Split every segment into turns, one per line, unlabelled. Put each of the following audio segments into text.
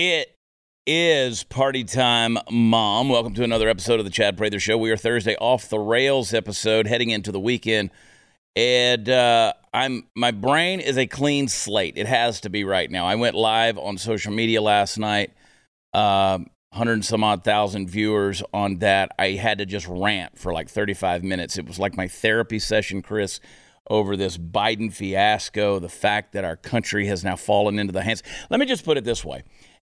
It is party time, Mom. Welcome to another episode of the Chad Prather Show. We are Thursday off the rails episode, heading into the weekend, and uh, I'm my brain is a clean slate. It has to be right now. I went live on social media last night. Uh, hundred and some odd thousand viewers on that. I had to just rant for like 35 minutes. It was like my therapy session, Chris over this Biden fiasco, the fact that our country has now fallen into the hands. Let me just put it this way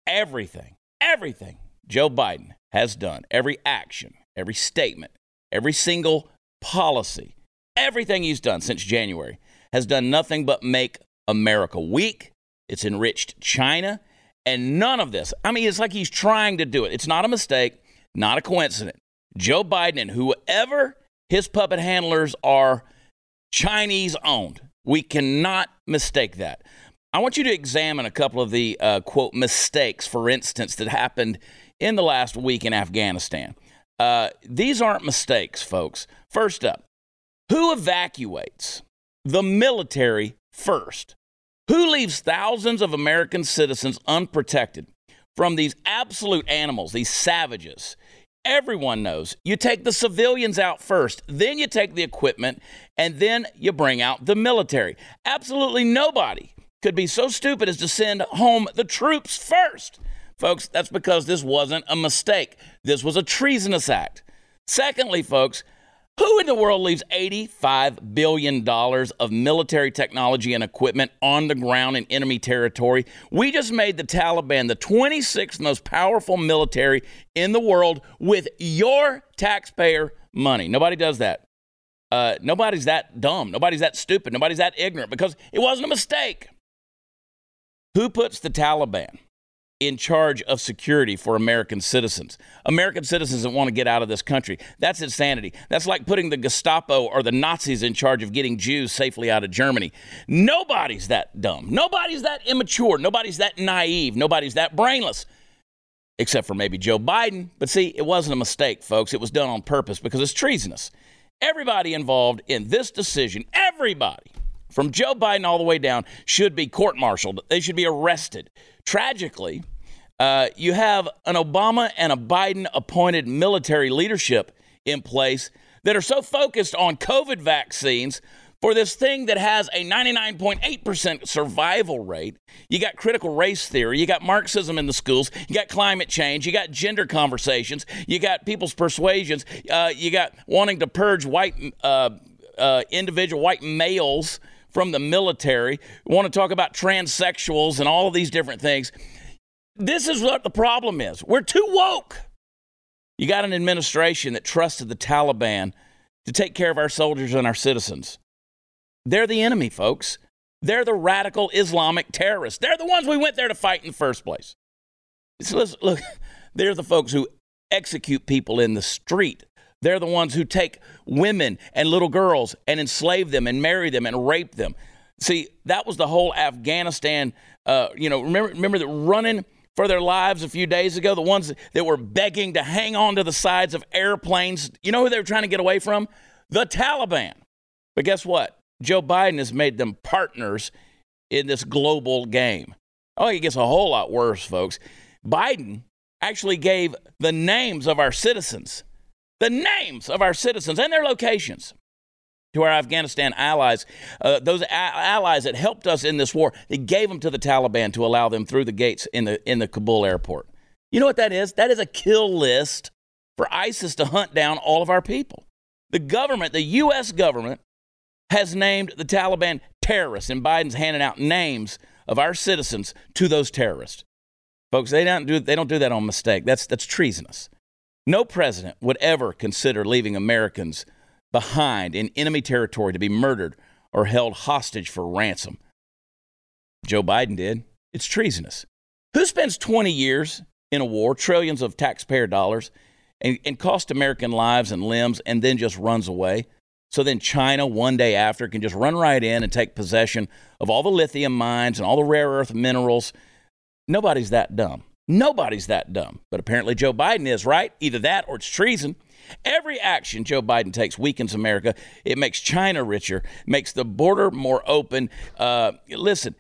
everything, everything Joe Biden has done, every action, every statement, every single policy, everything he's done since January has done nothing but make America weak. It's enriched China. And none of this, I mean, it's like he's trying to do it. It's not a mistake, not a coincidence. Joe Biden and whoever his puppet handlers are Chinese owned. We cannot mistake that. I want you to examine a couple of the uh, quote mistakes, for instance, that happened in the last week in Afghanistan. Uh, these aren't mistakes, folks. First up, who evacuates the military first? Who leaves thousands of American citizens unprotected from these absolute animals, these savages? Everyone knows you take the civilians out first, then you take the equipment, and then you bring out the military. Absolutely nobody could be so stupid as to send home the troops first. Folks, that's because this wasn't a mistake. This was a treasonous act. Secondly, folks, who in the world leaves $85 billion of military technology and equipment on the ground in enemy territory? We just made the Taliban the 26th most powerful military in the world with your taxpayer money. Nobody does that. Uh, nobody's that dumb. Nobody's that stupid. Nobody's that ignorant because it wasn't a mistake. Who puts the Taliban in charge of security for American citizens. American citizens that want to get out of this country. That's insanity. That's like putting the Gestapo or the Nazis in charge of getting Jews safely out of Germany. Nobody's that dumb. Nobody's that immature. Nobody's that naive. Nobody's that brainless. Except for maybe Joe Biden. But see, it wasn't a mistake, folks. It was done on purpose because it's treasonous. Everybody involved in this decision, everybody, from Joe Biden all the way down, should be court martialed. They should be arrested. Tragically, uh, you have an Obama and a Biden appointed military leadership in place that are so focused on COVID vaccines for this thing that has a 99.8% survival rate. You got critical race theory, you got Marxism in the schools, you got climate change, you got gender conversations, you got people's persuasions, uh, you got wanting to purge white uh, uh, individual white males from the military, we want to talk about transsexuals and all of these different things. This is what the problem is. We're too woke. You got an administration that trusted the Taliban to take care of our soldiers and our citizens. They're the enemy, folks. They're the radical Islamic terrorists. They're the ones we went there to fight in the first place. So look, they're the folks who execute people in the street. They're the ones who take women and little girls and enslave them and marry them and rape them. See, that was the whole Afghanistan. Uh, you know, remember, remember that running for their lives a few days ago, the ones that were begging to hang on to the sides of airplanes. You know who they were trying to get away from? The Taliban. But guess what? Joe Biden has made them partners in this global game. Oh, it gets a whole lot worse, folks. Biden actually gave the names of our citizens, the names of our citizens and their locations to our Afghanistan allies, uh, those a- allies that helped us in this war. He gave them to the Taliban to allow them through the gates in the in the Kabul airport. You know what that is? That is a kill list for ISIS to hunt down all of our people. The government, the U.S. government, has named the Taliban terrorists, and Biden's handing out names of our citizens to those terrorists. Folks, they don't do they don't do that on mistake. That's that's treasonous. No president would ever consider leaving Americans behind in enemy territory to be murdered or held hostage for ransom. Joe Biden did. It's treasonous. Who spends 20 years in a war, trillions of taxpayer dollars, and, and cost American lives and limbs, and then just runs away? So then China, one day after, can just run right in and take possession of all the lithium mines and all the rare earth minerals. Nobody's that dumb. Nobody's that dumb. But apparently Joe Biden is, right? Either that or it's treason. Every action Joe Biden takes weakens America. It makes China richer, makes the border more open. Uh, listen,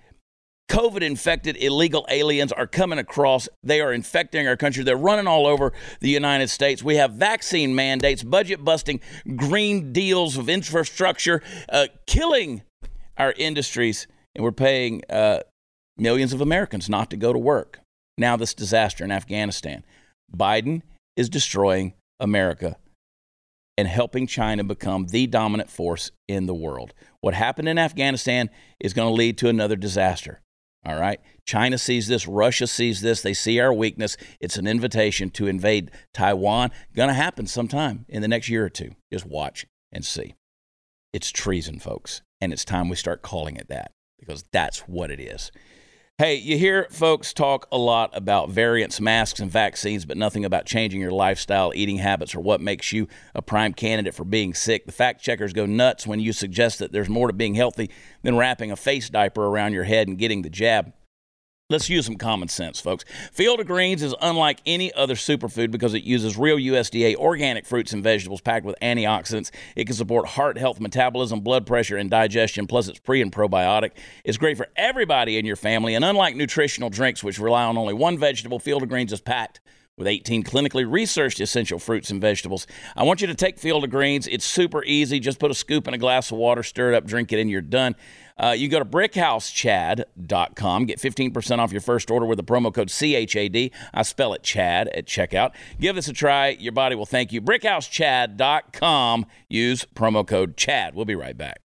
COVID infected illegal aliens are coming across. They are infecting our country. They're running all over the United States. We have vaccine mandates, budget busting, green deals of infrastructure, uh, killing our industries, and we're paying uh, millions of Americans not to go to work. Now, this disaster in Afghanistan. Biden is destroying America and helping China become the dominant force in the world. What happened in Afghanistan is going to lead to another disaster. All right. China sees this. Russia sees this. They see our weakness. It's an invitation to invade Taiwan. Going to happen sometime in the next year or two. Just watch and see. It's treason, folks. And it's time we start calling it that because that's what it is. Hey, you hear folks talk a lot about variants, masks, and vaccines, but nothing about changing your lifestyle, eating habits, or what makes you a prime candidate for being sick. The fact checkers go nuts when you suggest that there's more to being healthy than wrapping a face diaper around your head and getting the jab. Let's use some common sense, folks. Field of Greens is unlike any other superfood because it uses real USDA organic fruits and vegetables packed with antioxidants. It can support heart health, metabolism, blood pressure, and digestion. Plus, it's pre and probiotic. It's great for everybody in your family. And unlike nutritional drinks, which rely on only one vegetable, Field of Greens is packed with 18 clinically researched essential fruits and vegetables. I want you to take Field of Greens. It's super easy. Just put a scoop in a glass of water, stir it up, drink it, and you're done. Uh, you go to brickhousechad.com, get 15% off your first order with the promo code CHAD. I spell it Chad at checkout. Give this a try. Your body will thank you. Brickhousechad.com. Use promo code CHAD. We'll be right back.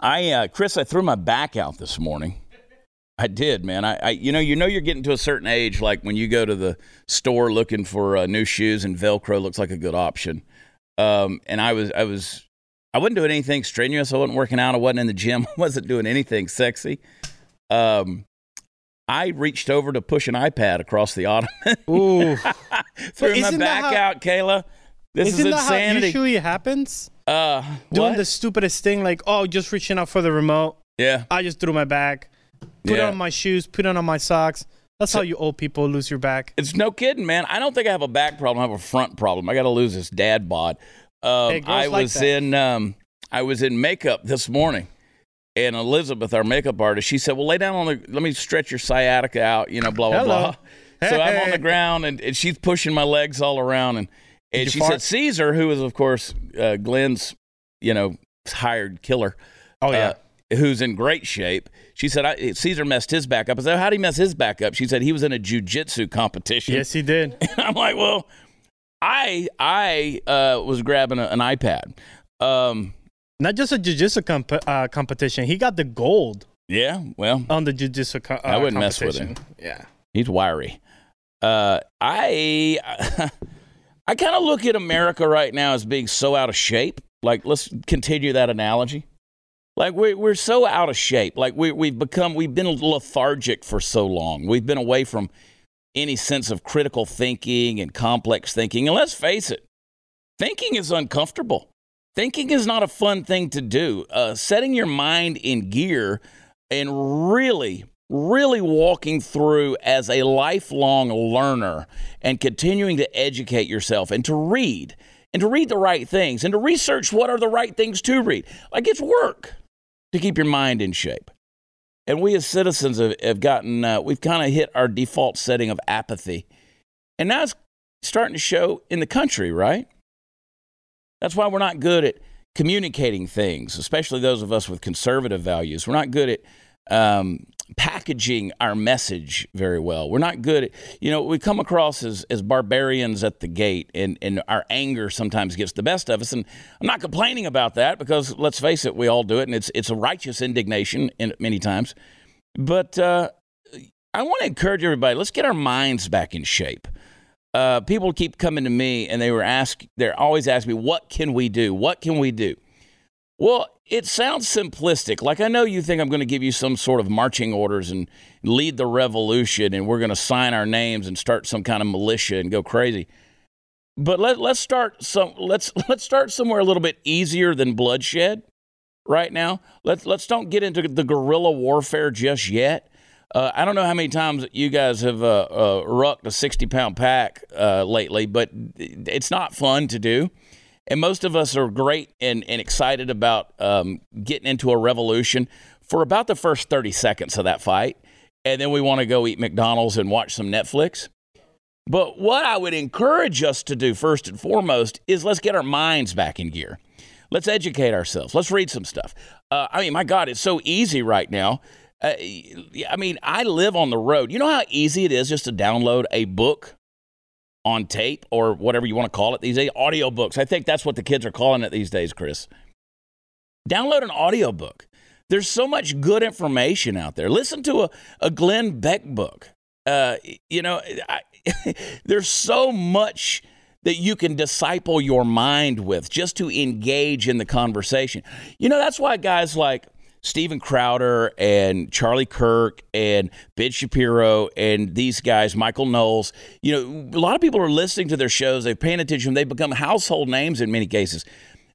I, uh, Chris, I threw my back out this morning. I did, man. I, I, you know, you know, you're getting to a certain age, like when you go to the store looking for uh, new shoes, and Velcro looks like a good option. Um, and I was, I was, I wasn't doing anything strenuous. I wasn't working out. I wasn't in the gym. I wasn't doing anything sexy. Um, I reached over to push an iPad across the ottoman.
Ooh,
threw my back
how-
out, Kayla. This
isn't
is
that how it usually happens?
uh,
Doing
what?
the stupidest thing, like oh, just reaching out for the remote.
yeah.
I just threw my back, put
Yeah.
on my shoes, put on my socks. That's how you old people lose your back.
It's no kidding, man. I don't think I have a back problem. I have a front problem. I got to lose this dad bod. Um,
Hey,
I
like
was
that.
in um, I was in makeup this morning, and Elizabeth, our makeup artist, she said, "Well, lay down on the. Let me stretch your sciatica out. You know, blah blah
Hello.
blah." So I'm on the ground, and, and she's pushing my legs all around, and and she said, "Caesar, who is of course uh, Glenn's, you know, hired killer."
Oh yeah,
uh, who's in great shape. She said, I, Caesar messed his back up. I said, How'd he mess his back up? She said, He was in a jujitsu competition.
yes he did.
I'm like, Well, I I uh, was grabbing a, an iPad. Um,
Not just a jiu-jitsu comp- uh, competition. He got the gold
yeah, well,
on the jiu-jitsu co- uh,
I wouldn't mess with him.
Yeah.
he's wiry. Uh, I I kind of look at America right now as being so out of shape. Like, let's continue that analogy. Like we're we're so out of shape. Like we we've become we've been lethargic for so long. We've been away from any sense of critical thinking and complex thinking. And let's face it, thinking is uncomfortable. Thinking is not a fun thing to do. Uh, setting your mind in gear and really, really walking through as a lifelong learner and continuing to educate yourself and to read and to read the right things and to research what are the right things to read. Like it's work to keep your mind in shape. And we as citizens have, have gotten, uh, we've kind of hit our default setting of apathy. And now it's starting to show in the country, right? That's why we're not good at communicating things, especially those of us with conservative values. We're not good at um, packaging our message very well. We're not good at, you know, we come across as, as barbarians at the gate, and, and our anger sometimes gets the best of us. And I'm not complaining about that because let's face it, we all do it, and it's, it's a righteous indignation in, many times. But uh, I want to encourage everybody let's get our minds back in shape uh, people keep coming to me and they were ask they're always asking me what can we do what can we do well it sounds simplistic. Like i know you think i'm going to give you some sort of marching orders and lead the revolution and we're going to sign our names and start some kind of militia and go crazy. But let, let's start some let's let's start somewhere a little bit easier than bloodshed right now. Let's let's don't get into the guerrilla warfare just yet. Uh, I don't know how many times you guys have uh, uh, rucked a 60 pound pack uh, lately, but it's not fun to do. And most of us are great and, and excited about um, getting into a revolution for about the first 30 seconds of that fight. And then we want to go eat McDonald's and watch some Netflix. But what I would encourage us to do first and foremost is let's get our minds back in gear. Let's educate ourselves. Let's read some stuff. Uh, I mean, my God, it's so easy right now. Uh, I mean, I live on the road. You know how easy it is just to download a book on tape or whatever you want to call it these days? Audiobooks. I think that's what the kids are calling it these days, Chris. Download an audiobook. There's so much good information out there. Listen to a, a Glenn Beck book. Uh, you know, I, there's so much that you can disciple your mind with just to engage in the conversation. You know, that's why guys like Steven Crowder and Charlie Kirk and Ben Shapiro and these guys, Michael Knowles, you know, a lot of people are listening to their shows, they're paying attention, they've become household names in many cases.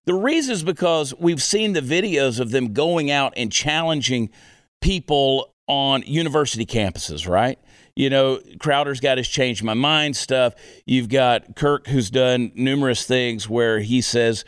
The reason is because we've seen the videos of them going out and challenging people on university campuses, right? You know, Crowder's got his change my mind stuff. You've got Kirk, who's done numerous things where he says,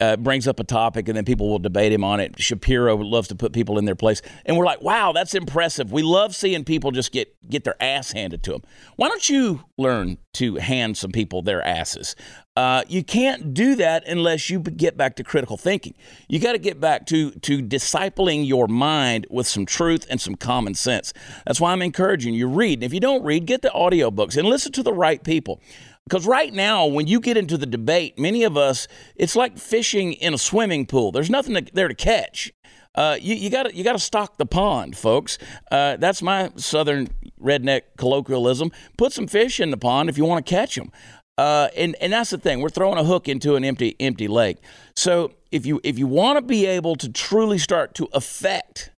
uh, brings up a topic and then people will debate him on it. Shapiro loves to put people in their place, and we're like, "Wow, that's impressive." We love seeing people just get get their ass handed to them. Why don't you learn to hand some people their asses? Uh, you can't do that unless you get back to critical thinking. You got to get back to to discipling your mind with some truth and some common sense. That's why I'm encouraging you read. And if you don't read, get the audiobooks and listen to the right people. Because right now, when you get into the debate, many of us, it's like fishing in a swimming pool. There's nothing to, there to catch. Uh, you got to you got to stock the pond, folks. Uh, that's my southern redneck colloquialism. Put some fish in the pond if you want to catch them. Uh, and and that's the thing. We're throwing a hook into an empty empty lake. So if you if you want to be able to truly start to affect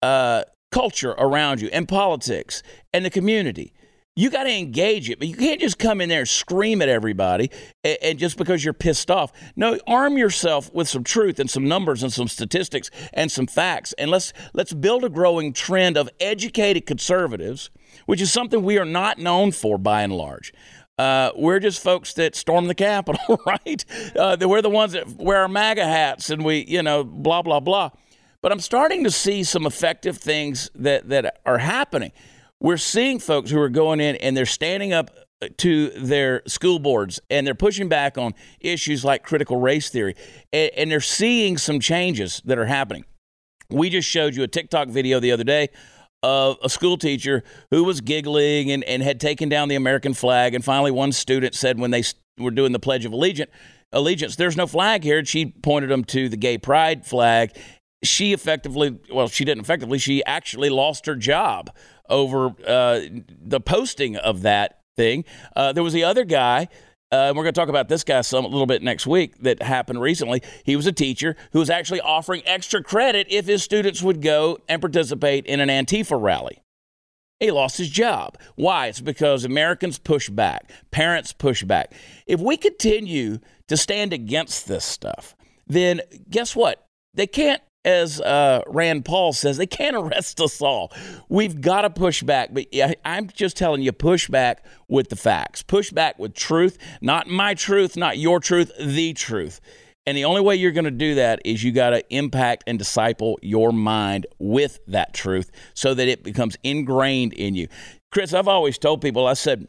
uh, culture around you and politics and the community, you got to engage it, but you can't just come in there and scream at everybody and, and, just because you're pissed off. No, arm yourself with some truth and some numbers and some statistics and some facts, and let's let's build a growing trend of educated conservatives, which is something we are not known for by and large. Uh, we're just folks that storm the Capitol, right? Uh, we're the ones that wear our MAGA hats and we, you know, blah blah blah. But I'm starting to see some effective things that that are happening we're seeing folks who are going in and they're standing up to their school boards and they're pushing back on issues like critical race theory and, and, they're seeing some changes that are happening. We just showed you a TikTok video the other day of a school teacher who was giggling and, and had taken down the American flag. And finally, one student said when they were doing the Pledge of Allegiance, allegiance there's no flag here. And she pointed them to the gay pride flag. She effectively, well, she didn't effectively, she actually lost her job over uh, the posting of that thing. Uh, there was the other guy. Uh, and we're going to talk about this guy some a little bit next week that happened recently. He was a teacher who was actually offering extra credit if his students would go and participate in an Antifa rally. He lost his job. Why? It's because Americans push back, parents push back. If we continue to stand against this stuff, then guess what? They can't as uh, Rand Paul says, they can't arrest us all. We've got to push back. But I'm just telling you, push back with the facts. Push back with truth, not my truth, not your truth, the truth. And the only way you're going to do that is you got to impact and disciple your mind with that truth so that it becomes ingrained in you. Chris, I've always told people, I said,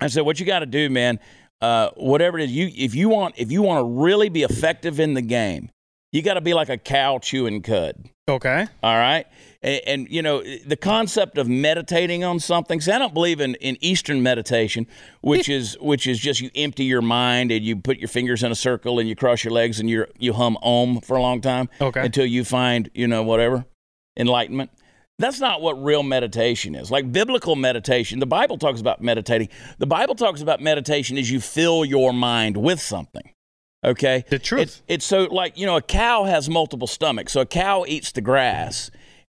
I said, what you got to do, man, uh, whatever it is, you if you want if you want to really be effective in the game, you got to be like a cow chewing cud.
Okay.
All right. And, and, you know, the concept of meditating on something. See, I don't believe in, in Eastern meditation, which is which is just you empty your mind and you put your fingers in a circle and you cross your legs and you you hum om for a long time.
Okay.
Until you find, you know, whatever, enlightenment. That's not what real meditation is. Like biblical meditation, the Bible talks about meditating. The Bible talks about meditation as you fill your mind with something. Okay.
The truth.
It's, it's so like, you know, a cow has multiple stomachs. So a cow eats the grass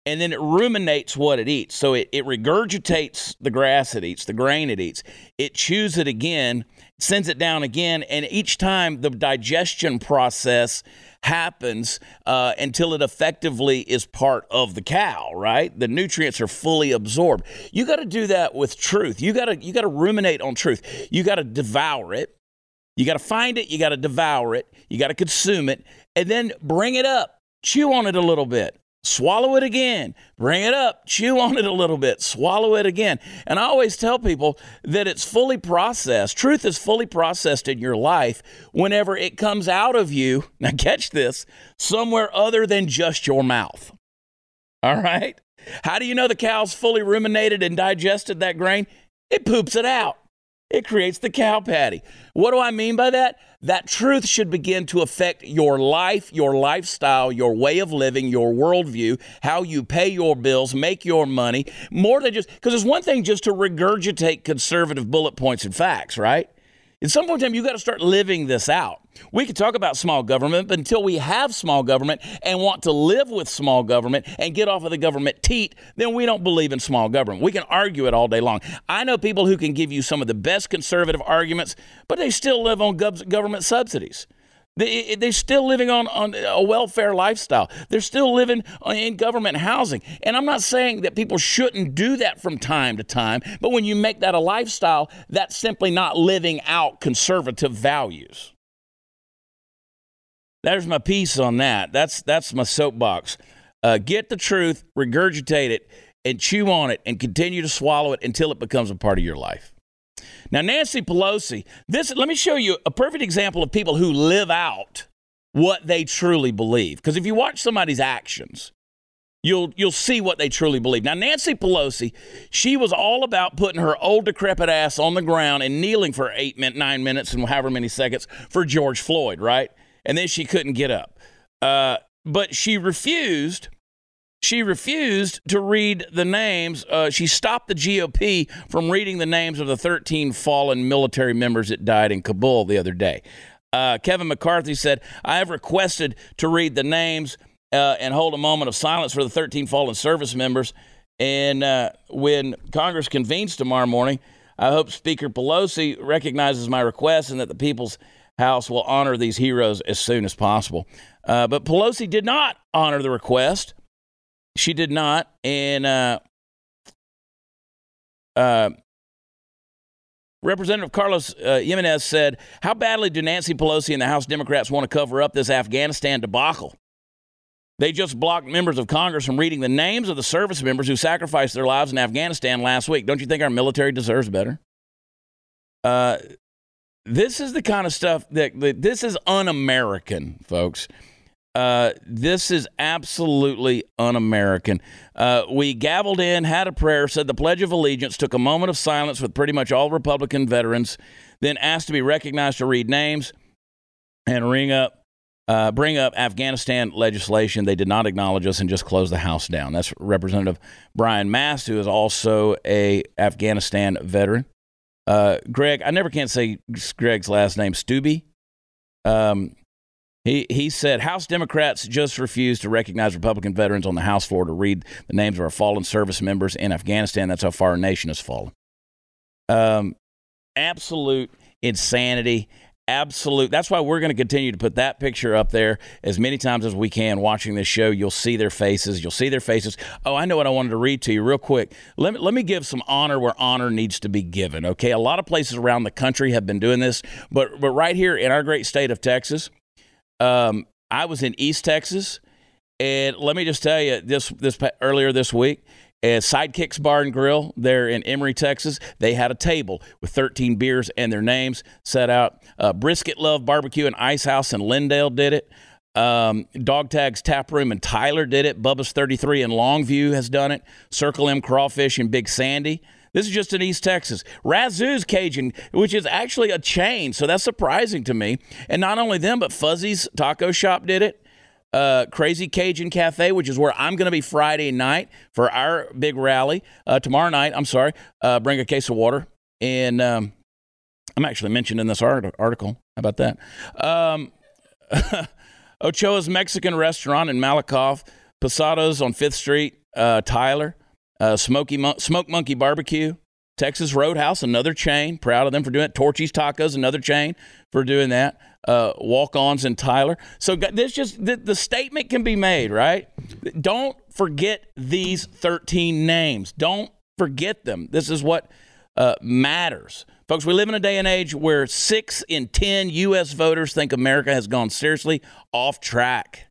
and then it ruminates what it eats. So it, it regurgitates the grass it eats, the grain it eats. It chews it again, sends it down again. And each time the digestion process happens uh, until it effectively is part of the cow, right? The nutrients are fully absorbed. You got to do that with truth. You got to you got to ruminate on truth. You got to devour it. You got to find it, you got to devour it, you got to consume it, and then bring it up, chew on it a little bit, swallow it again, bring it up, chew on it a little bit, swallow it again. And I always tell people that it's fully processed. Truth is fully processed in your life whenever it comes out of you. Now, catch this somewhere other than just your mouth. All right? How do you know the cow's fully ruminated and digested that grain? It poops it out. It creates the cow patty. What do I mean by that? That truth should begin to affect your life, your lifestyle, your way of living, your worldview, how you pay your bills, make your money, more than just because it's one thing just to regurgitate conservative bullet points and facts, right? At some point in time, you've got to start living this out. We could talk about small government, but until we have small government and want to live with small government and get off of the government teat, then we don't believe in small government. We can argue it all day long. I know people who can give you some of the best conservative arguments, but they still live on government subsidies. They, they're still living on, on a welfare lifestyle. They're still living in government housing. And I'm not saying that people shouldn't do that from time to time, but when you make that a lifestyle, that's simply not living out conservative values. There's my piece on that. That's, that's my soapbox. Uh, get the truth, regurgitate it, and chew on it, and continue to swallow it until it becomes a part of your life. Now, Nancy Pelosi, this let me show you a perfect example of people who live out what they truly believe. Because if you watch somebody's actions, you'll you'll see what they truly believe. Now, Nancy Pelosi, she was all about putting her old decrepit ass on the ground and kneeling for eight, minutes, nine minutes and however many seconds for George Floyd, right? And then she couldn't get up. Uh, but she refused she refused to read the names. Uh, she stopped the GOP from reading the names of the 13 fallen military members that died in Kabul the other day. Uh, Kevin McCarthy said, I have requested to read the names uh, and hold a moment of silence for the 13 fallen service members. And uh, when Congress convenes tomorrow morning, I hope Speaker Pelosi recognizes my request and that the People's House will honor these heroes as soon as possible. Uh, but Pelosi did not honor the request. She did not. And uh, uh, Representative Carlos uh, Gimenez said, How badly do Nancy Pelosi and the House Democrats want to cover up this Afghanistan debacle? They just blocked members of Congress from reading the names of the service members who sacrificed their lives in Afghanistan last week. Don't you think our military deserves better? Uh, this is the kind of stuff that, that this is un American, folks. Uh, this is absolutely un American. Uh, we gavelled in, had a prayer, said the Pledge of Allegiance, took a moment of silence with pretty much all Republican veterans, then asked to be recognized to read names and ring up, uh, bring up Afghanistan legislation. They did not acknowledge us and just closed the House down. That's Representative Brian Mast, who is also a Afghanistan veteran. Uh, Greg, I never can say Greg's last name, Steube. Um, he, he said House Democrats just refused to recognize Republican veterans on the House floor to read the names of our fallen service members in Afghanistan. That's how far our nation has fallen. Um, absolute insanity. Absolute. That's why we're going to continue to put that picture up there as many times as we can. Watching this show, you'll see their faces. You'll see their faces. Oh, I know what I wanted to read to you real quick. Let me let me give some honor where honor needs to be given. Okay, a lot of places around the country have been doing this, but but right here in our great state of Texas, um, I was in East Texas, and let me just tell you this this earlier this week. At Sidekicks Bar and Grill there in Emory, Texas, they had a table with 13 beers and their names set out. Uh, Brisket Love Barbecue and Ice House in Lindale did it. Um, Dog Tags Tap Room and Tyler did it. Bubba's 33 in Longview has done it. Circle M Crawfish in Big Sandy. This is just in East Texas. Razoo's Cajun, which is actually a chain, so that's surprising to me. And not only them, but Fuzzy's Taco Shop did it. Uh, Crazy Cajun Cafe, which is where I'm going to be Friday night for our big rally. Uh, tomorrow night, I'm sorry, uh, bring a case of water. And um, I'm actually mentioned in this art- article. How about that? Um, Ochoa's Mexican Restaurant in Malakoff, Posadas on Fifth Street, uh, Tyler uh, Smoky Smoke Monkey Barbecue, Texas Roadhouse, another chain. Proud of them for doing it. Torchy's Tacos, another chain for doing that. uh, walk-ons in Tyler. So this just the, the statement can be made, right? Don't forget these 13 names. Don't forget them. This is what uh, matters. Folks, we live in a day and age where six in 10 U.S. voters think America has gone seriously off track.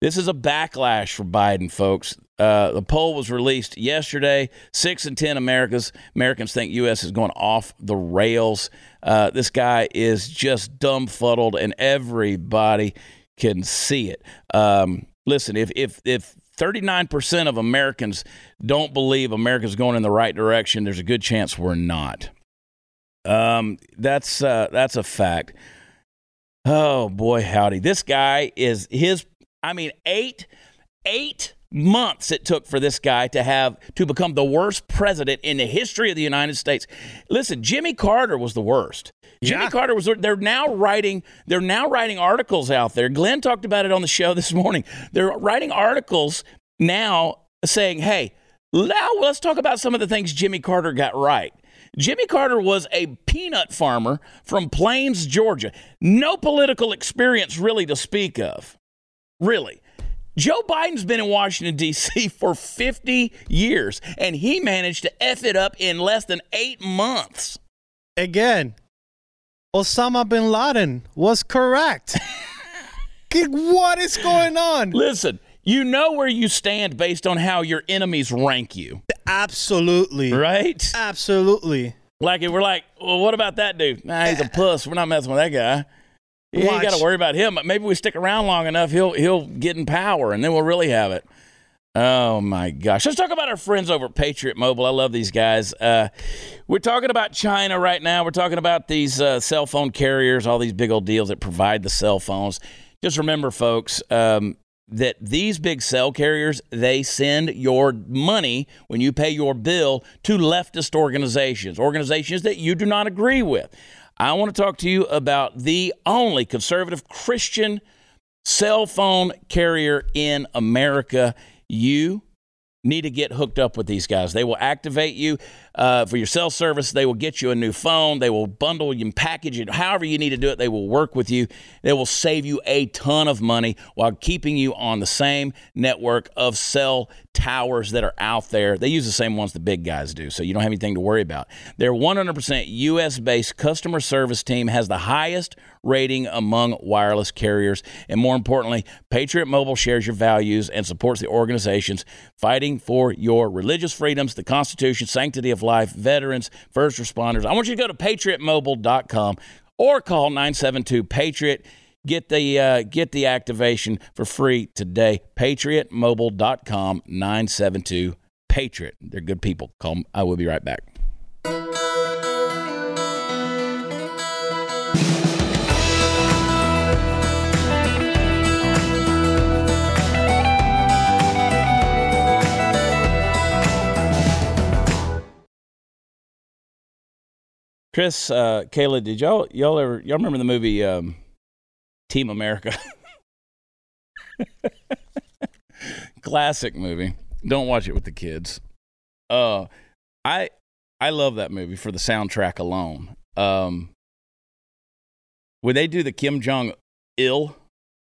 This is a backlash for Biden, folks. Uh, the poll was released yesterday. Six in ten Americans Americans think U.S. is going off the rails. Uh, this guy is just dumbfuddled, and everybody can see it. Um, listen, if if if 39% of Americans don't believe America's going in the right direction, there's a good chance we're not. Um, that's uh, that's a fact. Oh boy, howdy! This guy is his. I mean, eight eight months it took for this guy to have to become the worst president in the history of the United States. Listen, Jimmy Carter was the worst. Jimmy
Yeah.
Carter was they're now writing they're now writing articles out there. Glenn talked about it on the show this morning. They're writing articles now saying, "Hey, now let's talk about some of the things Jimmy Carter got right." Jimmy Carter was a peanut farmer from Plains, Georgia. No political experience really to speak of. Really. Joe Biden's been in Washington, D.C. for 50 years, and he managed to F it up in less than eight months.
Again, Osama bin Laden was correct. What is going on?
Listen, you know where you stand based on how your enemies rank you,
Absolutely.
right?
Absolutely.
Like, if we're like, well, what about that dude? Nah, he's a puss. We're not messing with that guy. You ain't got to worry about him. Maybe we stick around long enough, he'll he'll get in power, and then we'll really have it. Oh my gosh! Let's talk about our friends over at Patriot Mobile. I love these guys. Uh, we're talking about China right now. We're talking about these uh, cell phone carriers, all these big old deals that provide the cell phones. Just remember, folks, um, that these big cell carriers they send your money when you pay your bill to leftist organizations, organizations that you do not agree with. I want to talk to you about the only conservative Christian cell phone carrier in America. You need to get hooked up with these guys. They will activate you uh, for your cell service. They will get you a new phone. They will bundle you and package it. However you need to do it, they will work with you. They will save you a ton of money while keeping you on the same network of cell towers that are out there. They use the same ones the big guys do, so you don't have anything to worry about. Their 100% US based customer service team has the highest rating among wireless carriers. And more importantly, Patriot Mobile shares your values and supports the organizations fighting for your religious freedoms, the Constitution, sanctity of life, veterans, first responders. I want you to go to patriotmobile.com or call 972 Patriot. Get the uh, get the activation for free today. PatriotMobile.com 972 Patriot. They're good people. Call 'em. I will be right back. Chris, uh, Kayla, did y'all y'all ever y'all remember the movie um, Team America? Classic movie. Don't watch it with the kids. Uh, I I love that movie for the soundtrack alone. Um, would they do the Kim Jong Il,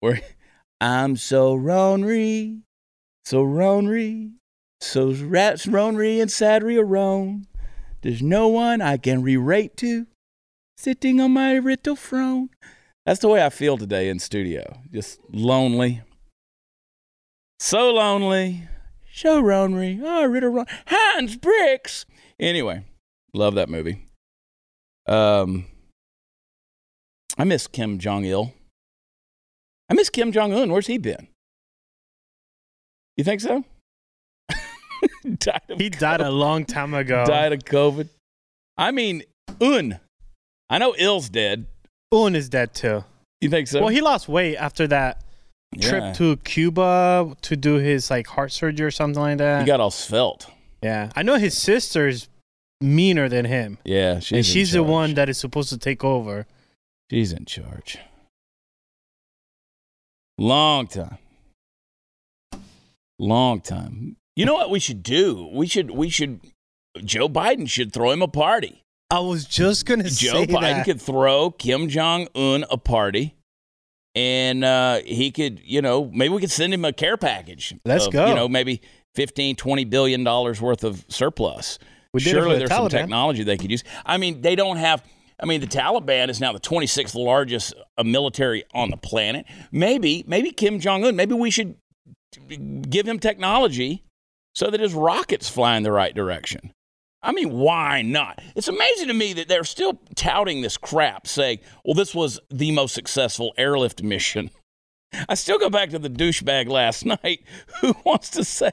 where I'm so Ronry, so Ronry, so rats Ronry and Sadri Roan. There's no one I can re-rate to, sitting on my little throne. That's the way I feel today in studio. Just lonely. So lonely. So lonely. Oh, Ritter Ron. Hans Bricks. Anyway, love that movie. Um, I miss Kim Jong Il. I miss Kim Jong Un. Where's he been? You think so? died of
He died a long time ago.
died of COVID. I mean, Un. I know Il's dead.
Un is dead too.
You think so?
Well, he lost weight after that
Yeah.
trip to Cuba to do his like heart surgery or something like that.
He got all svelte.
yeah, I know his sister's meaner than him,
Yeah, she's
and she's the one that is supposed to take over.
She's in charge. Long time. Long time. You know what we should do? We should we should Joe Biden should throw him a party.
I was just gonna
Joe Biden
that.
could throw Kim Jong Un a party, and uh, he could, you know, maybe we could send him a care package.
Let's
of,
go.
You know, maybe 15, 20 billion dollars worth of surplus.
We did it for
Surely
the
there's some
Taliban.
technology they could use. I mean, they don't have. I mean, the Taliban is now the 26th largest uh, military on the planet. Maybe, maybe Kim Jong Un. Maybe we should give him technology so that his rockets fly in the right direction. I mean, why not? It's amazing to me that they're still touting this crap, saying, well, this was the most successful airlift mission. I still go back to the douchebag last night who wants to say,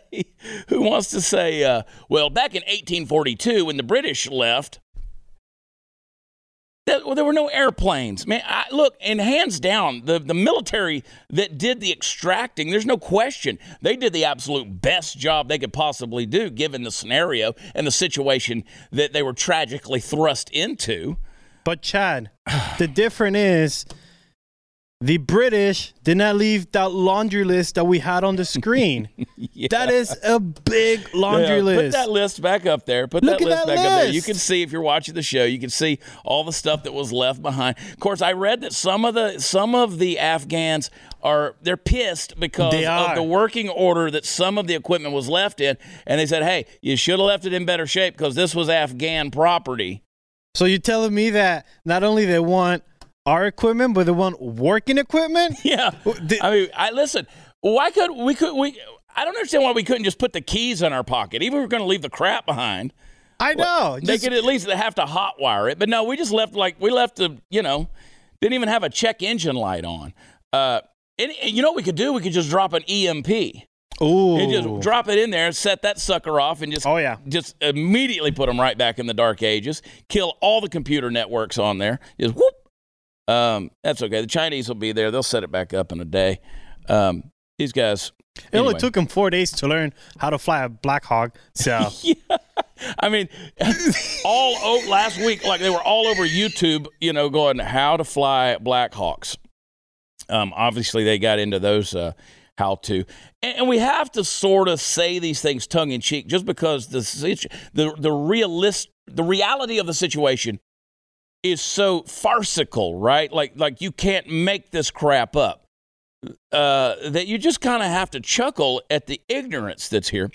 who wants to say, uh, well, back in 1842 when the British left, there, were no airplanes. Man, I, look, and hands down, the, the military that did the extracting, there's no question. They did the absolute best job they could possibly do given the scenario and the situation that they were tragically thrust into.
But Chad, the difference is the British did not leave that laundry list that we had on the screen. That is a big laundry
Yeah,
list.
Put that list back up there. Put
Look
that
at
list
that
back up there. You can see if you're watching the show, you can see all the stuff that was left behind. Of course, I read that some of the some of the Afghans are they're pissed because
They
of the working order that some of the equipment was left in, and they said, "Hey, you should have left it in better shape because this was Afghan property."
so you're telling me that not only they want our equipment, but they want working equipment?
Yeah, I mean, I listen. Why could we could we? I don't understand why we couldn't just put the keys in our pocket, even if we're going to leave the crap behind.
I know.
They
Just-
could at least have to hotwire it, but no, we just left like we left the you know didn't even have a check engine light on. Uh, and, and you know what we could do? We could just drop an EMP.
Ooh.
And just drop it in there, and set that sucker off, and just
Oh, yeah.
just immediately put them right back in the dark ages. Kill all the computer networks on there. Just whoop. Um, that's okay. The Chinese will be there. They'll set it back up in a day. Um, these guys.
It only took them four days to learn how to fly a Black Hawk. So
I mean, all oh, last week, like they were all over YouTube, you know, going how to fly Black Hawks. Um, obviously, they got into those uh, how to, and, and we have to sort of say these things tongue in cheek, just because the situ- the the realist the reality of the situation is so farcical, right? Like like you can't make this crap up. Uh, that you just kind of have to chuckle at the ignorance that's here.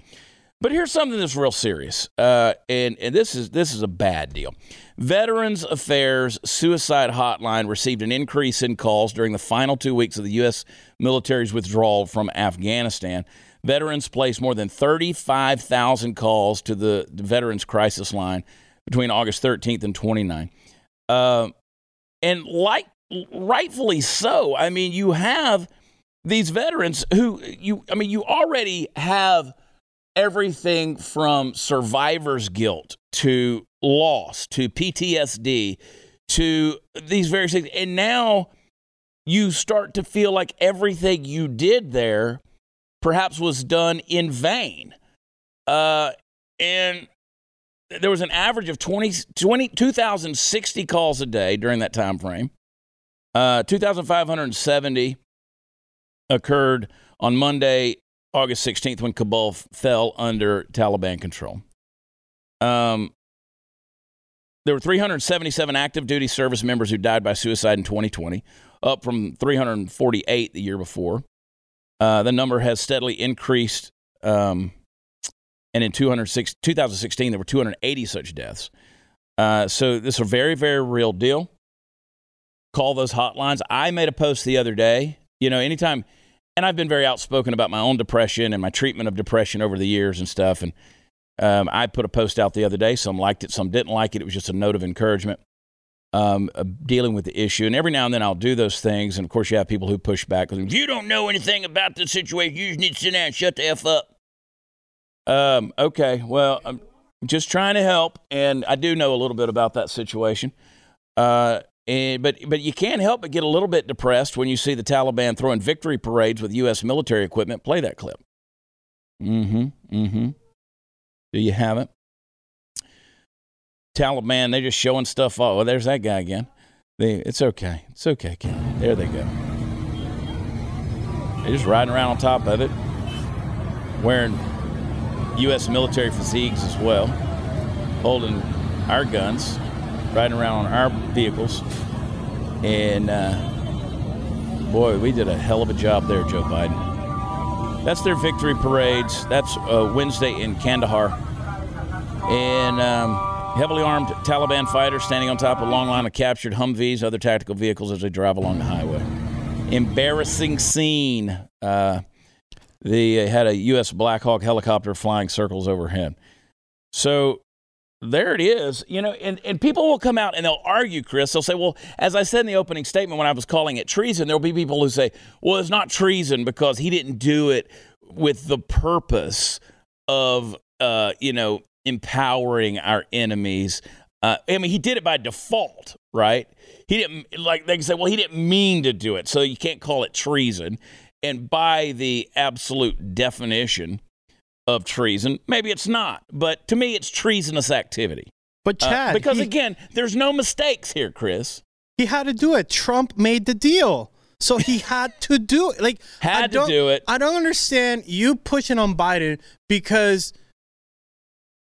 But here's something that's real serious, uh, and and this is this is a bad deal. Veterans Affairs Suicide Hotline received an increase in calls during the final two weeks of the U.S. military's withdrawal from Afghanistan. Veterans placed more than 35,000 calls to the, Veterans Crisis Line between August 13th and 29th. Uh, and like rightfully so. I mean, you have these veterans who you. I mean, you already have everything from survivor's guilt to loss to PTSD to these various things, and now you start to feel like everything you did there perhaps was done in vain. Uh, and there was an average of 20, 20 2,060 calls a day during that time frame. Uh, 2,570 occurred on Monday, August 16th, when Kabul fell under Taliban control. Um, there were 377 active duty service members who died by suicide in 2020, up from 348 the year before. Uh, the number has steadily increased. Um, and in 206, 2016, there were 280 such deaths. Uh, so this is a very, very real deal. Call those hotlines. I made a post the other day. You know, anytime, and I've been very outspoken about my own depression and my treatment of depression over the years and stuff. And um, I put a post out the other day. Some liked it, some didn't like it. It was just a note of encouragement um, dealing with the issue. And every now and then I'll do those things. And of course, you have people who push back. If you don't know anything about the situation, you just need to sit down and shut the F up. Um, okay, well, I'm just trying to help. And I do know a little bit about that situation. Uh, and, but, but you can't help but get a little bit depressed when you see the Taliban throwing victory parades with U.S. military equipment. Play that clip. Mm hmm. Mm hmm. Do you have it? Taliban, they're just showing stuff off. Well, there's that guy again. They, it's okay. It's okay, Ken. There they go. They're just riding around on top of it, wearing U.S. military fatigues as well, holding our guns. riding around on our vehicles. And uh, boy, we did a hell of a job there, Joe Biden. That's their victory parades. That's uh, Wednesday in Kandahar. And um, heavily armed Taliban fighters standing on top of a long line of captured Humvees, other tactical vehicles as they drive along the highway. Embarrassing scene. Uh, they had a U.S. Black Hawk helicopter flying circles overhead. So there it is. You know, and, and people will come out and they'll argue, Chris. They'll say, well, as I said in the opening statement when I was calling it treason, there'll be people who say, well, it's not treason because he didn't do it with the purpose of, uh, you know, empowering our enemies. Uh, I mean, he did it by default, right? He didn't, like, they can say, well, he didn't mean to do it, so you can't call it treason. And by the absolute definition, of treason. Maybe it's not, but to me, it's treasonous activity.
But
Uh,
Chad,
because
he,
again, there's no mistakes here, Chris.
he had to do it. Trump made the deal, so he had to do it. Like I
Had to
don't-
it.
I don't understand you pushing on Biden because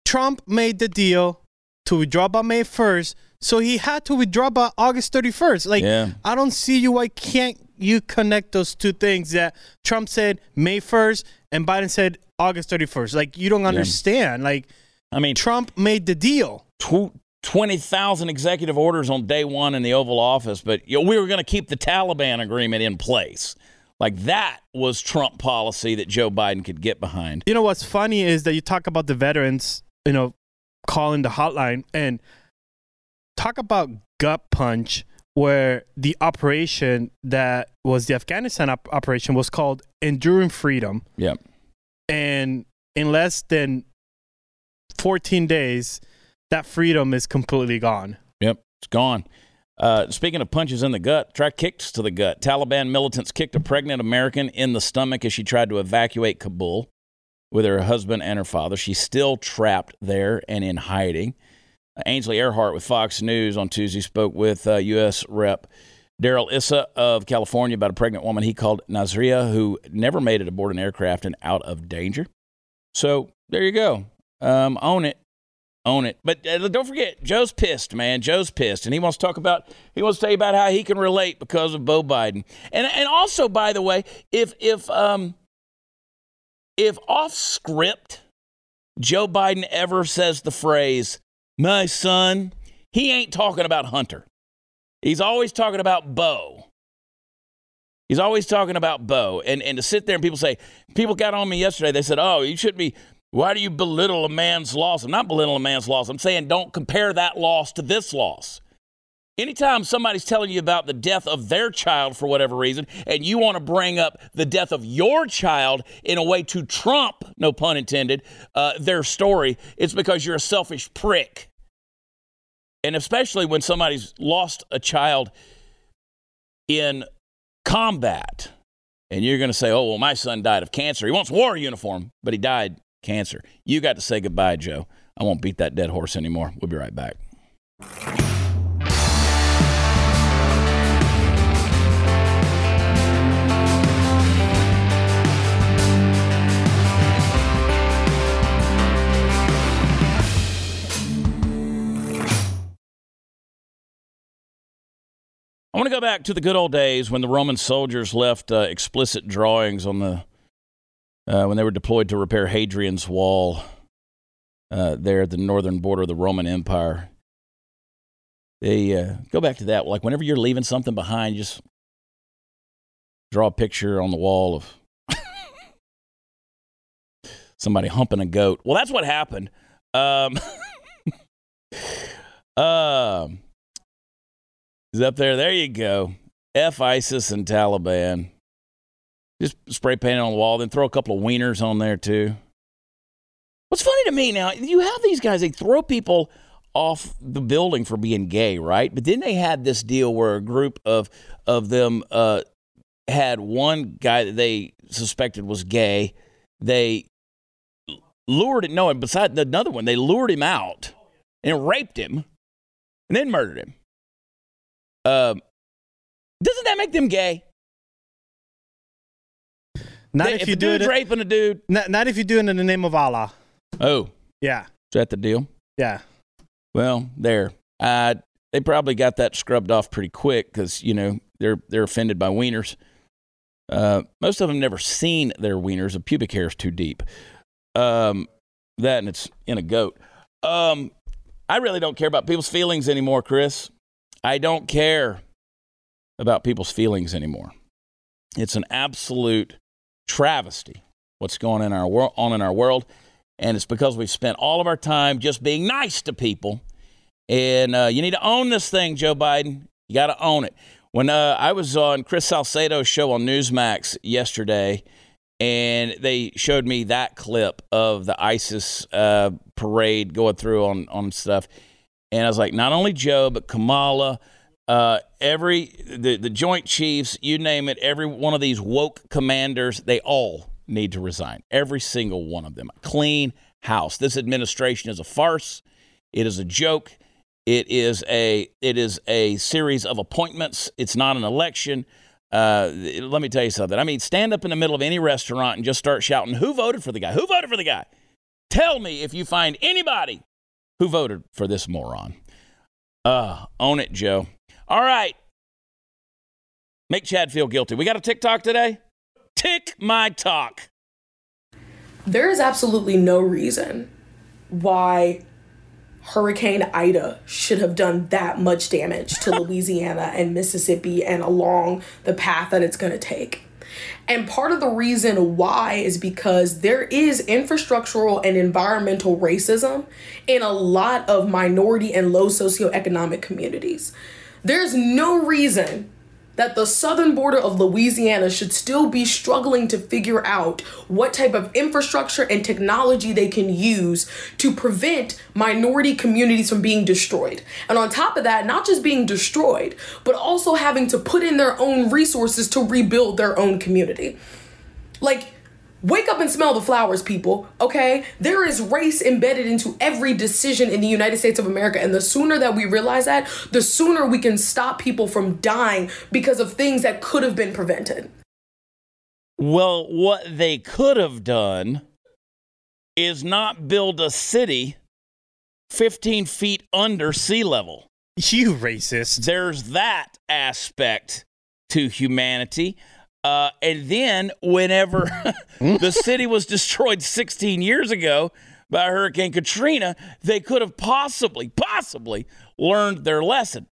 Trump made the deal to withdraw by May first, so he had to withdraw by August thirty first. Like
Yeah.
I don't see you. I can't you connect those two things that Trump said May first and Biden said August thirty first? Like you don't understand. Like
I mean,
Trump made the deal.
tw- 20,000 executive orders on day one in the Oval Office, but you know, we were going to keep the Taliban agreement in place. Like that was Trump policy that Joe Biden could get behind.
You know what's funny is that you talk about the veterans, you know, calling the hotline and talk about gut punch where the operation that was the Afghanistan op- operation was called Enduring Freedom
Yeah.
and in less than 14 days that freedom is completely gone.
Yep, it's gone. Uh, speaking of punches in the gut, try kicks to the gut. Taliban militants kicked a pregnant American in the stomach as she tried to evacuate Kabul with her husband and her father. She's still trapped there and in hiding. Ainsley Earhardt with Fox News on Tuesday spoke with uh, U.S. Rep. Darrell Issa of California about a pregnant woman he called Nazria who never made it aboard an aircraft and out of danger. So there you go. Um, own it own it. But uh, don't forget, Joe's pissed, man. Joe's pissed, and he wants to talk about. He wants to tell you about how he can relate because of Beau Biden, and and also, by the way, if if um if off script, Joe Biden ever says the phrase "my son," he ain't talking about Hunter. He's always talking about Beau. He's always talking about Beau, and and to sit there and people say, people got on me yesterday. They said, "Oh, you should be." Why do you belittle a man's loss? I'm not belittling a man's loss. I'm saying don't compare that loss to this loss. Anytime somebody's telling you about the death of their child for whatever reason, and you want to bring up the death of your child in a way to trump, no pun intended, uh, their story, it's because you're a selfish prick. And especially when somebody's lost a child in combat, and you're going to say, oh, well, my son died of cancer. He wants war uniform, but he died cancer. You got to say goodbye, Joe. I won't beat that dead horse anymore. We'll be right back. I want to go back to the good old days when the Roman soldiers left uh, explicit drawings on the uh, when they were deployed to repair Hadrian's Wall uh, there at the northern border of the Roman Empire. They uh, go back to that. Like whenever you're leaving something behind, just draw a picture on the wall of somebody humping a goat. Well, that's what happened. Um, um, is up there. There you go. F ISIS and Taliban. Just spray paint on the wall, then throw a couple of wieners on there too. What's funny to me now, you have these guys, they throw people off the building for being gay, right? But then they had this deal where a group of of them uh, had one guy that they suspected was gay. They lured it. No, and beside another one, they lured him out and raped him, and then murdered him. Um, doesn't that make them gay?
Not
They-
if,
if
you
a
do it.
raping a dude.
Not, not if you do it in the name of Allah.
Oh,
yeah.
is that the deal?
yeah.
Well, there. I they probably got that scrubbed off pretty quick because you know they're they're offended by wieners. Uh, most of them never seen their wieners. A pubic hair is too deep. Um, that and it's in a goat. Um, I really don't care about people's feelings anymore, Chris. I don't care about people's feelings anymore. It's an absolute travesty what's going in our wor- on in our world, and it's because we've spent all of our time just being nice to people. And uh, you need to own this thing, Joe Biden. You got to own it. When uh, I was on Chris Salcedo's show on Newsmax yesterday, and they showed me that clip of the ISIS uh, parade going through on on stuff, and I was like, not only Joe, but Kamala, uh, every the the Joint Chiefs, you name it, every one of these woke commanders, they all need to resign. Every single one of them. Clean house. This administration is a farce. It is a joke. It is a it is a series of appointments. It's not an election. Uh, let me tell you something. I mean, stand up in the middle of any restaurant and just start shouting, "Who voted for the guy? Who voted for the guy?" Tell me if you find anybody who voted for this moron. Uh, own it, Joe. All right. Make Chad feel guilty. We got a TikTok today? Tick my talk.
There is absolutely no reason why Hurricane Ida should have done that much damage to Louisiana and Mississippi and along the path that it's going to take. And part of the reason why is because there is infrastructural and environmental racism in a lot of minority and low socioeconomic communities. There's no reason that the southern border of Louisiana should still be struggling to figure out what type of infrastructure and technology they can use to prevent minority communities from being destroyed. And on top of that, not just being destroyed, but also having to put in their own resources to rebuild their own community. Like, Wake up and smell the flowers, people, okay? There is race embedded into every decision in the United States of America. And the sooner that we realize that, the sooner we can stop people from dying because of things that could have been prevented.
Well, what they could have done is not build a city 15 feet under sea level.
You racist.
There's that aspect to humanity. Uh, and then, whenever the city was destroyed 16 years ago by Hurricane Katrina, they could have possibly, possibly learned their lesson.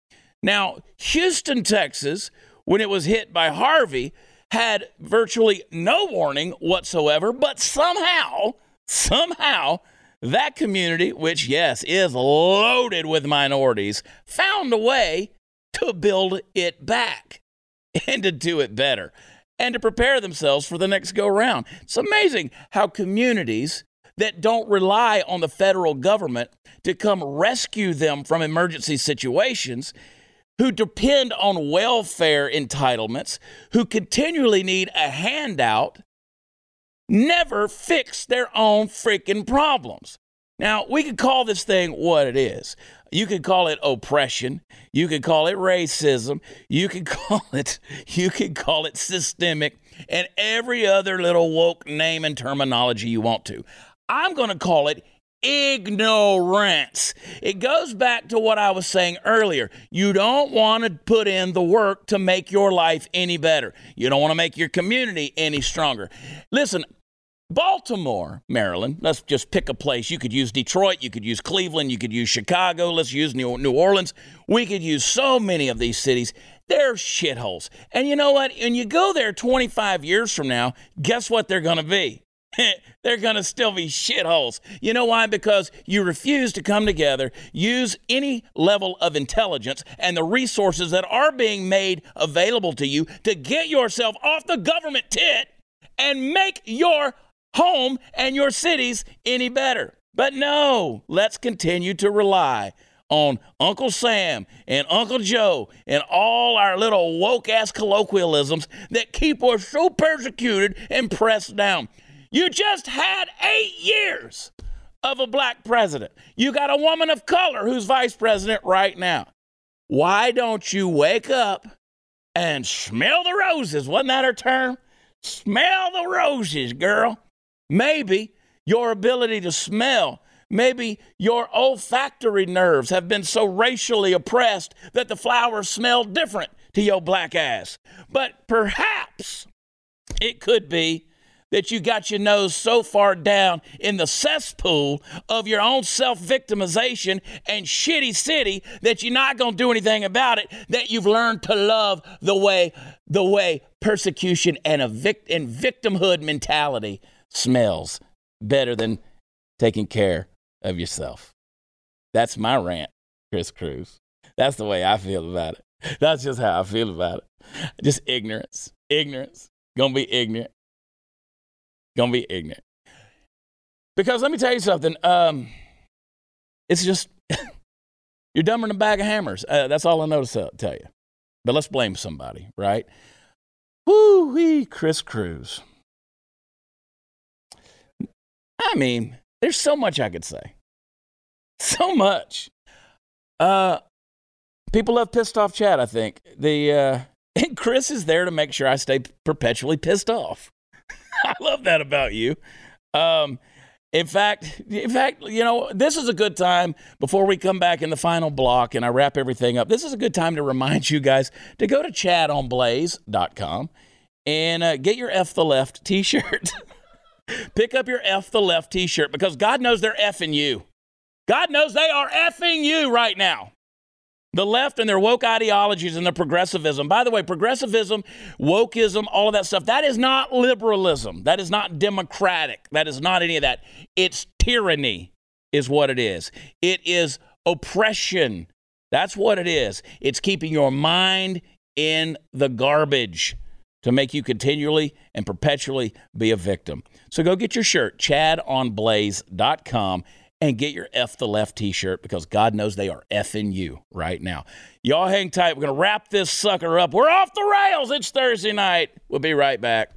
Now, Houston, Texas, when it was hit by Harvey, had virtually no warning whatsoever, but somehow, somehow, that community, which, yes, is loaded with minorities, found a way to build it back and to do it better and to prepare themselves for the next go round. It's amazing how communities that don't rely on the federal government to come rescue them from emergency situations, who depend on welfare entitlements, who continually need a handout, never fix their own freaking problems. Now, we could call this thing what it is. You could call it oppression. You could call it racism. You could call it you could call it systemic and every other little woke name and terminology you want to. I'm going to call it ignorance. It goes back to what I was saying earlier. You don't want to put in the work to make your life any better. You don't want to make your community any stronger. Listen, Baltimore, Maryland, let's just pick a place. You could use Detroit, you could use Cleveland, you could use Chicago, let's use New, Orleans. We could use so many of these cities. They're shitholes. And you know what? When you go there 25 years from now, guess what they're going to be? they're going to still be shitholes. You know why? Because you refuse to come together, use any level of intelligence and the resources that are being made available to you to get yourself off the government tit and make your home and your cities any better. But no, let's continue to rely on Uncle Sam and Uncle Joe and all our little woke ass colloquialisms that keep us so persecuted and pressed down. You just had eight years of a black president. You got a woman of color who's vice president right now. Why don't you wake up and smell the roses? Wasn't that her term? Smell the roses, girl. Maybe your ability to smell Maybe your olfactory nerves have been so racially oppressed that the flowers smell different to your black ass. But perhaps it could be that you got your nose so far down in the cesspool of your own self victimization and shitty city that you're not going to do anything about it, that you've learned to love the way, the way persecution and, a vic- and victimhood mentality smells better than taking care of yourself. That's my rant, Chris Cruz. That's the way I feel about it. That's just how I feel about it. Just ignorance. Ignorance. Gonna be ignorant. Gonna be ignorant. Because let me tell you something. Um, it's just you're dumber than a bag of hammers. Uh, that's all I know to tell you. But let's blame somebody, right? Woo wee, Chris Cruz. I mean, there's so much I could say. So much. Uh, people have pissed off Chad, I think. The uh, and Chris is there to make sure I stay perpetually pissed off. I love that about you. Um, in fact, in fact, you know, this is a good time before we come back in the final block and I wrap everything up. This is a good time to remind you guys to go to chadonblaze.com and uh, get your F the Left t shirt. Pick up your F the Left t shirt because God knows they're effing you. God knows they are effing you right now. The left and their woke ideologies and their progressivism. By the way, progressivism, wokeism, all of that stuff, that is not liberalism. That is not democratic. That is not any of that. It's tyranny, is what it is. It is oppression. That's what it is. It's keeping your mind in the garbage to make you continually and perpetually be a victim. So go get your shirt, chadonblaze.com and get your F the Left t shirt because God knows they are effing you right now. Y'all hang tight. We're going to wrap this sucker up. We're off the rails. It's Thursday night. We'll be right back.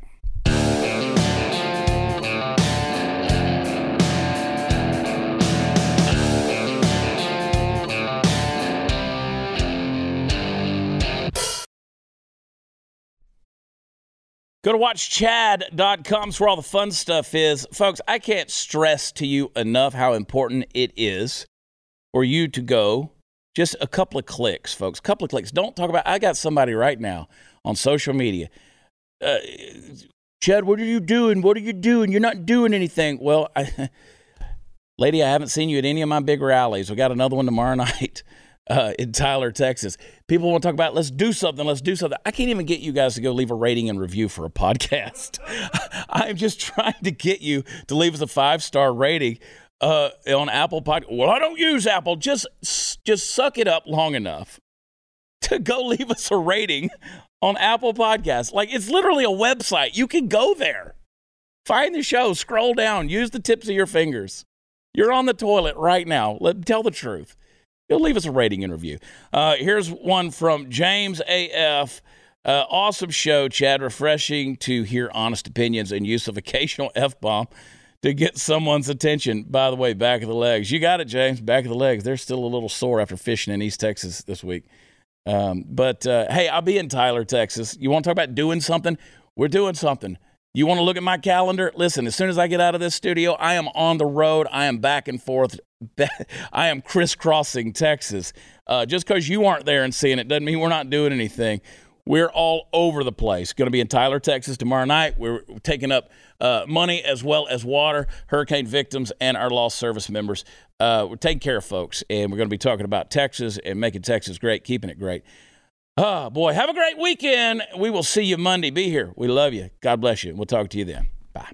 Go to watchchad.com. Where all the fun stuff is. Folks, I can't stress to you enough how important it is for you to go just a couple of clicks, folks. A couple of clicks. Don't talk about, I got somebody right now on social media. Uh, Chad, what are you doing? What are you doing? You're not doing anything. Well, I, lady, I haven't seen you at any of my big rallies. We got another one tomorrow night uh, in Tyler, Texas. People want to talk about let's do something, let's do something. I can't even get you guys to go leave a rating and review for a podcast. I'm just trying to get you to leave us a five star rating uh, on Apple Podcast. Well, I don't use Apple. Just just suck it up long enough to go leave us a rating on Apple Podcasts. Like it's literally a website. You can go there, find the show, scroll down, use the tips of your fingers. You're on the toilet right now. Let tell the truth. You'll leave us a rating and review. Uh, here's one from James AF. Uh, awesome show, Chad. Refreshing to hear honest opinions and use of occasional F bomb to get someone's attention. By the way, back of the legs. You got it, James. Back of the legs. They're still a little sore after fishing in East Texas this week. Um, but uh, hey, I'll be in Tyler, Texas. You want to talk about doing something? We're doing something. You want to look at my calendar? Listen, as soon as I get out of this studio, I am on the road. I am back and forth. I am crisscrossing Texas. Uh, just because you aren't there and seeing it doesn't mean we're not doing anything. We're all over the place. Going to be in Tyler, Texas tomorrow night. We're taking up uh, money as well as water, hurricane victims, and our lost service members. Uh, we're taking care of folks, and we're going to be talking about Texas and making Texas great, keeping it great. Oh, boy. Have a great weekend. We will see you Monday. Be here. We love you. God bless you. We'll talk to you then. Bye.